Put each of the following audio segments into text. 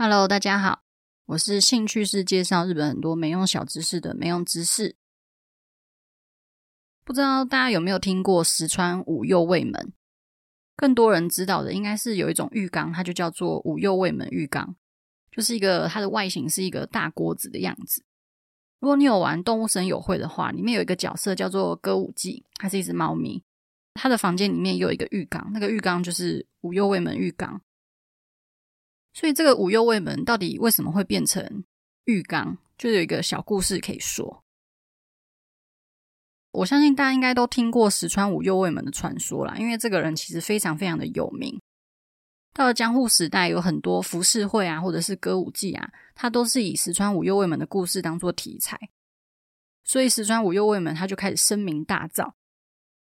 Hello，大家好，我是兴趣是介绍日本很多没用小知识的没用知识。不知道大家有没有听过石川五右卫门？更多人知道的应该是有一种浴缸，它就叫做五右卫门浴缸，就是一个它的外形是一个大锅子的样子。如果你有玩动物神友会的话，里面有一个角色叫做歌舞伎，它是一只猫咪，它的房间里面有一个浴缸，那个浴缸就是五右卫门浴缸。所以这个五右卫门到底为什么会变成浴缸？就有一个小故事可以说。我相信大家应该都听过石川五右卫门的传说啦，因为这个人其实非常非常的有名。到了江户时代，有很多浮世绘啊，或者是歌舞伎啊，它都是以石川五右卫门的故事当做题材。所以石川五右卫门他就开始声名大噪。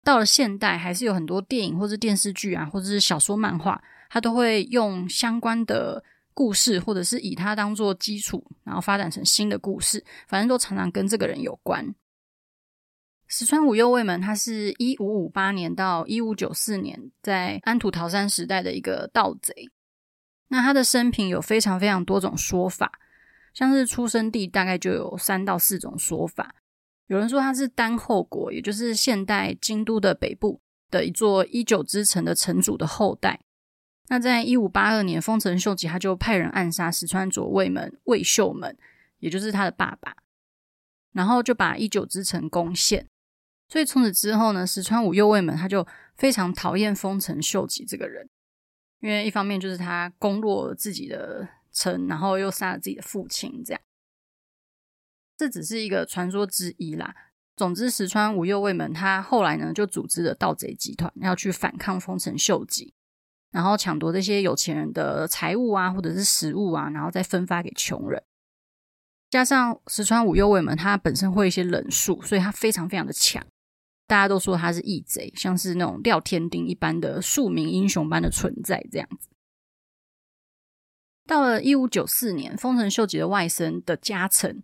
到了现代，还是有很多电影或者电视剧啊，或者是小说漫画。他都会用相关的故事，或者是以他当做基础，然后发展成新的故事。反正都常常跟这个人有关。石川五右卫门，他是一五五八年到一五九四年在安土桃山时代的一个盗贼。那他的生平有非常非常多种说法，像是出生地大概就有三到四种说法。有人说他是丹后国，也就是现代京都的北部的一座一九之城的城主的后代。那在一五八二年，丰臣秀吉他就派人暗杀石川左卫门卫秀门，也就是他的爸爸，然后就把一九之城攻陷。所以从此之后呢，石川五右卫门他就非常讨厌丰臣秀吉这个人，因为一方面就是他攻落自己的城，然后又杀了自己的父亲，这样。这只是一个传说之一啦。总之，石川五右卫门他后来呢，就组织了盗贼集团，要去反抗丰臣秀吉。然后抢夺这些有钱人的财物啊，或者是食物啊，然后再分发给穷人。加上石川五右卫门他本身会一些忍术，所以他非常非常的强。大家都说他是义贼，像是那种廖天丁一般的庶民英雄般的存在这样子。到了一五九四年，丰臣秀吉的外甥的家臣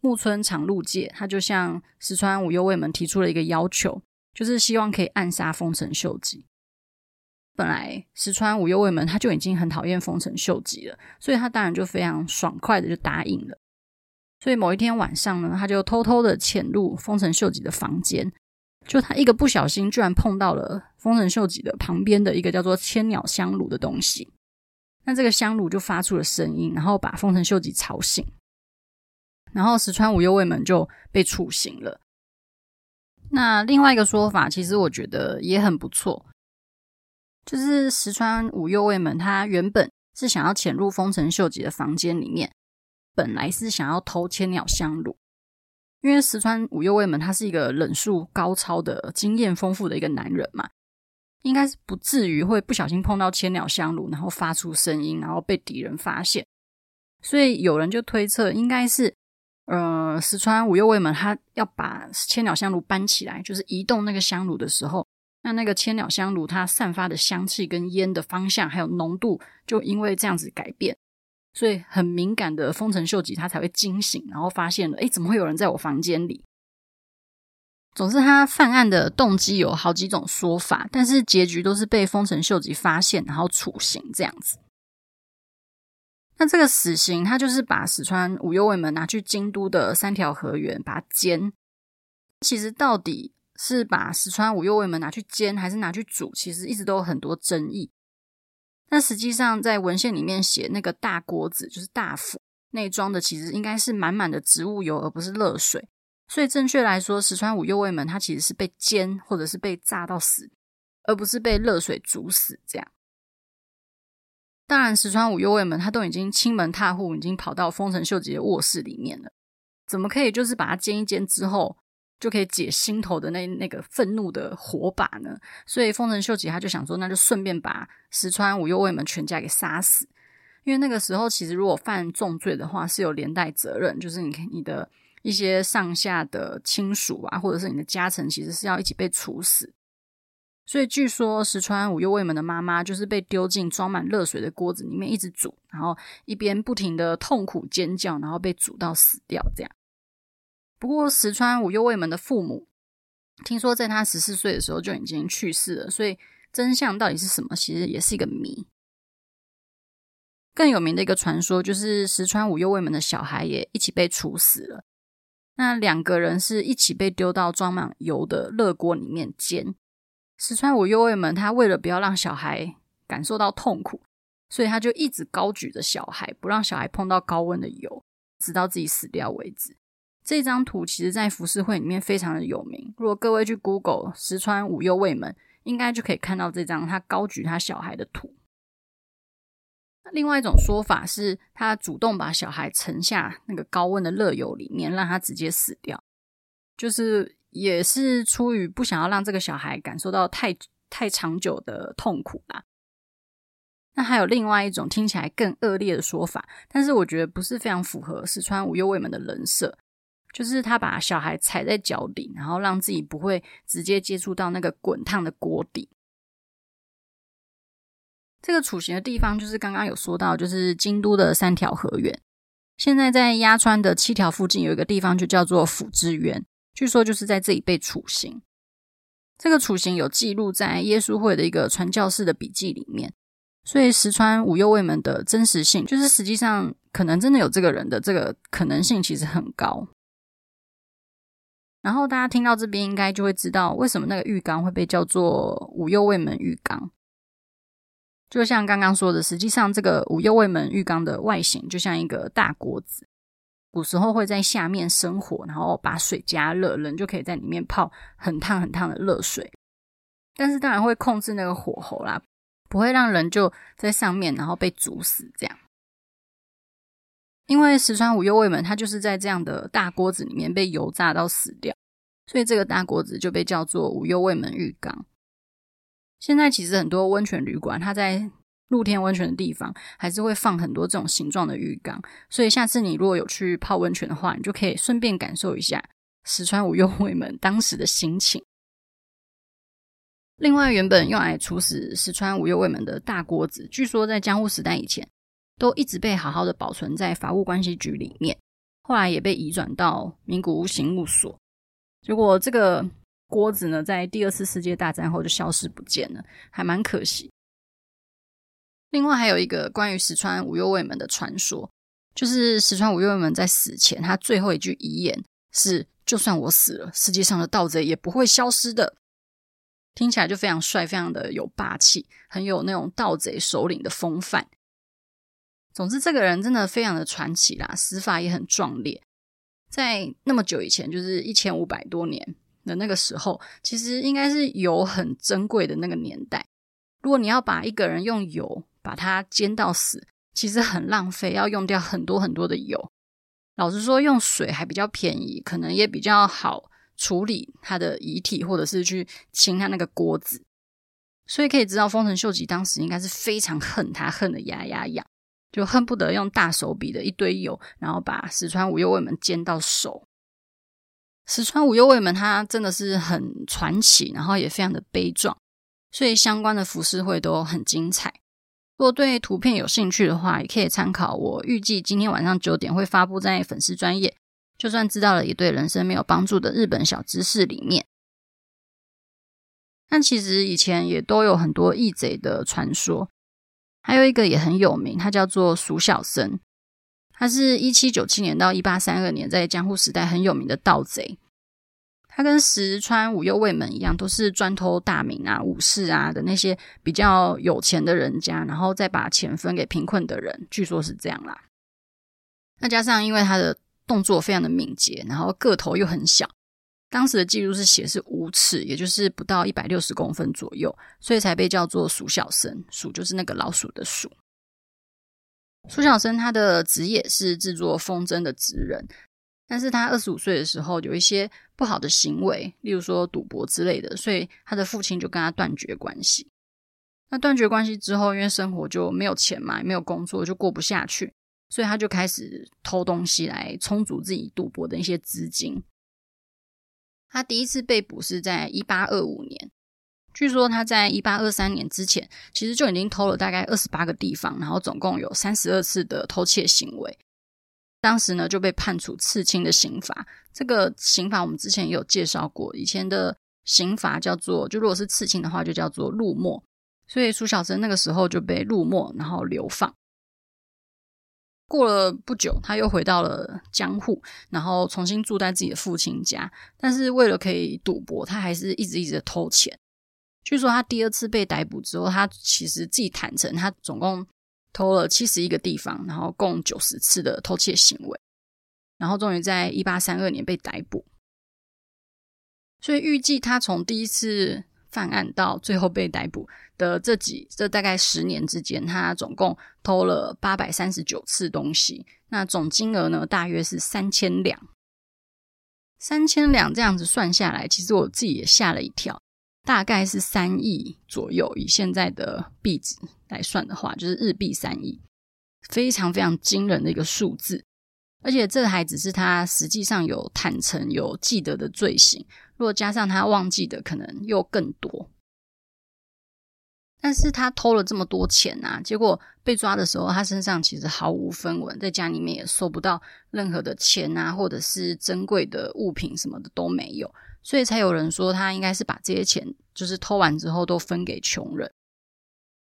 木村长鹿介，他就向石川五右卫门提出了一个要求，就是希望可以暗杀丰臣秀吉。本来石川五右卫门他就已经很讨厌丰臣秀吉了，所以他当然就非常爽快的就答应了。所以某一天晚上呢，他就偷偷的潜入丰臣秀吉的房间，就他一个不小心，居然碰到了丰臣秀吉的旁边的一个叫做千鸟香炉的东西。那这个香炉就发出了声音，然后把丰臣秀吉吵醒，然后石川五右卫门就被处刑了。那另外一个说法，其实我觉得也很不错。就是石川五右卫门，他原本是想要潜入丰臣秀吉的房间里面，本来是想要偷千鸟香炉，因为石川五右卫门他是一个忍术高超的、经验丰富的一个男人嘛，应该是不至于会不小心碰到千鸟香炉，然后发出声音，然后被敌人发现。所以有人就推测，应该是呃石川五右卫门他要把千鸟香炉搬起来，就是移动那个香炉的时候。那那个千鸟香炉，它散发的香气跟烟的方向还有浓度，就因为这样子改变，所以很敏感的丰臣秀吉他才会惊醒，然后发现了，诶，怎么会有人在我房间里？总之，他犯案的动机有好几种说法，但是结局都是被丰臣秀吉发现，然后处刑这样子。那这个死刑，他就是把石川五右卫门拿去京都的三条河原把它煎。其实到底。是把石川五右卫门拿去煎，还是拿去煮？其实一直都有很多争议。但实际上，在文献里面写那个大锅子就是大釜内装的，其实应该是满满的植物油，而不是热水。所以正确来说，石川五右卫门他其实是被煎，或者是被炸到死，而不是被热水煮死。这样。当然，石川五右卫门他都已经亲门踏户，已经跑到丰臣秀吉的卧室里面了，怎么可以就是把他煎一煎之后，就可以解心头的那那个愤怒的火把呢，所以丰臣秀吉他就想说，那就顺便把石川五右卫门全家给杀死，因为那个时候其实如果犯重罪的话是有连带责任，就是你你的一些上下的亲属啊，或者是你的家臣，其实是要一起被处死。所以据说石川五右卫门的妈妈就是被丢进装满热水的锅子里面一直煮，然后一边不停的痛苦尖叫，然后被煮到死掉这样。不过，石川五右卫门的父母听说，在他十四岁的时候就已经去世了，所以真相到底是什么，其实也是一个谜。更有名的一个传说就是石川五右卫门的小孩也一起被处死了。那两个人是一起被丢到装满油的热锅里面煎。石川五右卫门他为了不要让小孩感受到痛苦，所以他就一直高举着小孩，不让小孩碰到高温的油，直到自己死掉为止。这张图其实，在浮世绘里面非常的有名。如果各位去 Google 石川五右卫门，应该就可以看到这张他高举他小孩的图。另外一种说法是，他主动把小孩沉下那个高温的热油里面，让他直接死掉，就是也是出于不想要让这个小孩感受到太太长久的痛苦啦。那还有另外一种听起来更恶劣的说法，但是我觉得不是非常符合四川五右卫门的人设，就是他把小孩踩在脚底，然后让自己不会直接接触到那个滚烫的锅底。这个处刑的地方就是刚刚有说到，就是京都的三条河原。现在在鸭川的七条附近有一个地方，就叫做府之渊，据说就是在这里被处刑。这个处刑有记录在耶稣会的一个传教士的笔记里面，所以石川五右卫门的真实性，就是实际上可能真的有这个人的这个可能性，其实很高。然后大家听到这边，应该就会知道为什么那个浴缸会被叫做五右卫门浴缸。就像刚刚说的，实际上这个五右卫门浴缸的外形就像一个大锅子，古时候会在下面生火，然后把水加热，人就可以在里面泡很烫很烫的热水。但是当然会控制那个火候啦，不会让人就在上面然后被煮死这样。因为石川五右卫门他就是在这样的大锅子里面被油炸到死掉，所以这个大锅子就被叫做五右卫门浴缸。现在其实很多温泉旅馆，它在露天温泉的地方，还是会放很多这种形状的浴缸。所以下次你如果有去泡温泉的话，你就可以顺便感受一下石川五右卫门当时的心情。另外，原本用来处死石川五右卫门的大锅子，据说在江户时代以前，都一直被好好的保存在法务关系局里面，后来也被移转到名古屋刑务所。结果这个。锅子呢，在第二次世界大战后就消失不见了，还蛮可惜。另外还有一个关于石川五右卫门的传说，就是石川五右卫门在死前，他最后一句遗言是：“就算我死了，世界上的盗贼也不会消失的。”听起来就非常帅，非常的有霸气，很有那种盗贼首领的风范。总之，这个人真的非常的传奇啦，死法也很壮烈。在那么久以前，就是一千五百多年。的那个时候，其实应该是油很珍贵的那个年代。如果你要把一个人用油把它煎到死，其实很浪费，要用掉很多很多的油。老实说，用水还比较便宜，可能也比较好处理他的遗体，或者是去清他那个锅子。所以可以知道，丰臣秀吉当时应该是非常恨他，恨得牙牙痒，就恨不得用大手笔的一堆油，然后把石川五右卫门煎到熟。石川五右卫门他真的是很传奇，然后也非常的悲壮，所以相关的浮世绘都很精彩。如果对图片有兴趣的话，也可以参考我预计今天晚上九点会发布在粉丝专业。就算知道了也对人生没有帮助的日本小知识里面，但其实以前也都有很多义贼的传说，还有一个也很有名，它叫做鼠小生。他是一七九七年到一八三二年在江户时代很有名的盗贼。他跟石川五右卫门一样，都是专偷大名啊、武士啊的那些比较有钱的人家，然后再把钱分给贫困的人。据说是这样啦。那加上因为他的动作非常的敏捷，然后个头又很小，当时的记录是写是五尺，也就是不到一百六十公分左右，所以才被叫做鼠小生。鼠就是那个老鼠的鼠。鼠小生他的职业是制作风筝的职人，但是他二十五岁的时候有一些不好的行为，例如说赌博之类的，所以他的父亲就跟他断绝关系。那断绝关系之后，因为生活就没有钱嘛，也没有工作，就过不下去，所以他就开始偷东西来充足自己赌博的一些资金。他第一次被捕是在一八二五年。据说他在一八二三年之前，其实就已经偷了大概二十八个地方，然后总共有三十二次的偷窃行为。当时呢就被判处刺青的刑罚。这个刑罚我们之前也有介绍过，以前的刑罚叫做，就如果是刺青的话，就叫做入墨。所以苏小生那个时候就被入墨，然后流放。过了不久，他又回到了江户，然后重新住在自己的父亲家。但是为了可以赌博，他还是一直一直的偷钱。据说他第二次被逮捕之后，他其实自己坦诚，他总共偷了七十一个地方，然后共九十次的偷窃行为，然后终于在一八三二年被逮捕。所以预计他从第一次犯案到最后被逮捕的这几这大概十年之间，他总共偷了八百三十九次东西，那总金额呢，大约是三千两。三千两这样子算下来，其实我自己也吓了一跳。大概是三亿左右，以现在的币值来算的话，就是日币三亿，非常非常惊人的一个数字。而且这还只是他实际上有坦诚、有记得的罪行，如果加上他忘记的，可能又更多。但是他偷了这么多钱啊，结果被抓的时候，他身上其实毫无分文，在家里面也搜不到任何的钱啊，或者是珍贵的物品什么的都没有。所以才有人说他应该是把这些钱就是偷完之后都分给穷人，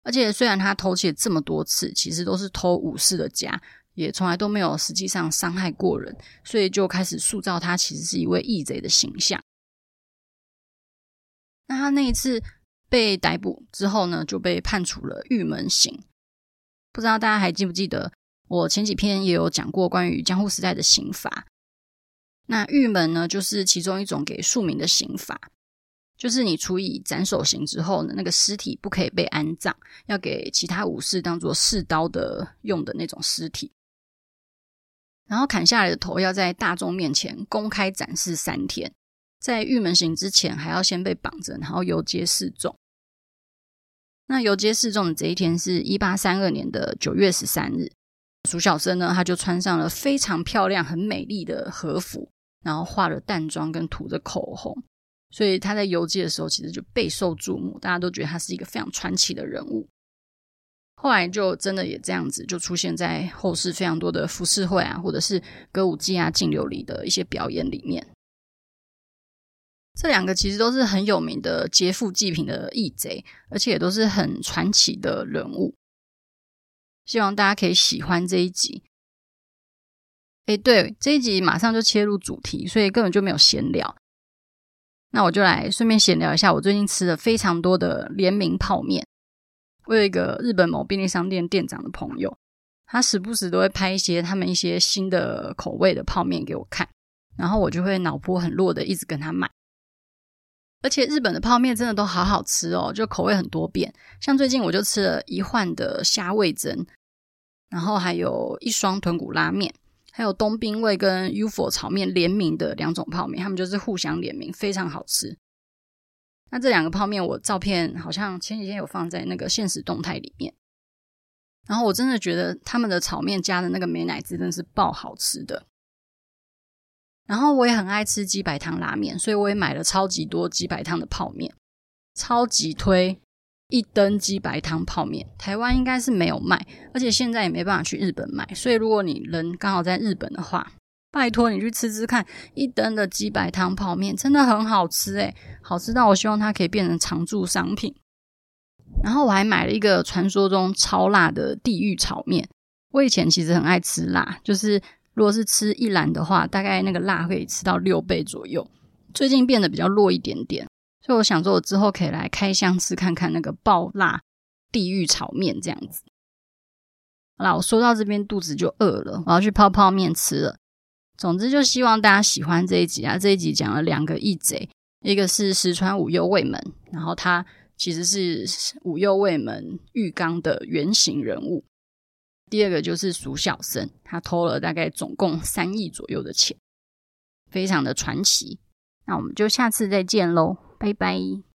而且虽然他偷窃这么多次，其实都是偷武士的家，也从来都没有实际上伤害过人，所以就开始塑造他其实是一位义贼的形象。那他那一次被逮捕之后呢，就被判处了狱门刑。不知道大家还记不记得，我前几篇也有讲过关于江户时代的刑罚。那玉门呢，就是其中一种给庶民的刑罚，就是你处以斩首刑之后呢，那个尸体不可以被安葬，要给其他武士当做试刀的用的那种尸体。然后砍下来的头要在大众面前公开展示三天，在玉门刑之前还要先被绑着，然后游街示众。那游街示众的这一天是一八三二年的九月十三日，鼠小生呢，他就穿上了非常漂亮、很美丽的和服。然后化了淡妆跟涂着口红，所以他在游街的时候其实就备受注目，大家都觉得他是一个非常传奇的人物。后来就真的也这样子，就出现在后世非常多的浮世绘啊，或者是歌舞伎啊、净琉璃的一些表演里面。这两个其实都是很有名的劫富济贫的义贼，而且也都是很传奇的人物。希望大家可以喜欢这一集。诶，对，这一集马上就切入主题，所以根本就没有闲聊。那我就来顺便闲聊一下，我最近吃了非常多的联名泡面。我有一个日本某便利商店店长的朋友，他时不时都会拍一些他们一些新的口味的泡面给我看，然后我就会脑波很弱的一直跟他买。而且日本的泡面真的都好好吃哦，就口味很多变。像最近我就吃了一贯的虾味噌，然后还有一双豚骨拉面。还有东兵卫跟 UFO 炒面联名的两种泡面，他们就是互相联名，非常好吃。那这两个泡面，我照片好像前几天有放在那个现实动态里面。然后我真的觉得他们的炒面加的那个美乃滋真的是爆好吃的。然后我也很爱吃鸡白汤拉面，所以我也买了超级多鸡白汤的泡面，超级推。一灯鸡白汤泡面，台湾应该是没有卖，而且现在也没办法去日本买。所以如果你人刚好在日本的话，拜托你去吃吃看一灯的鸡白汤泡面，真的很好吃诶，好吃到我希望它可以变成常驻商品。然后我还买了一个传说中超辣的地狱炒面。我以前其实很爱吃辣，就是如果是吃一兰的话，大概那个辣可以吃到六倍左右。最近变得比较弱一点点。所以我想说，我之后可以来开箱吃看看那个爆辣地狱炒面这样子。好啦，我说到这边肚子就饿了，我要去泡泡面吃了。总之，就希望大家喜欢这一集啊！这一集讲了两个义贼，一个是石川五右卫门，然后他其实是五右卫门浴缸的原型人物；第二个就是鼠小生，他偷了大概总共三亿左右的钱，非常的传奇。那我们就下次再见喽。拜拜。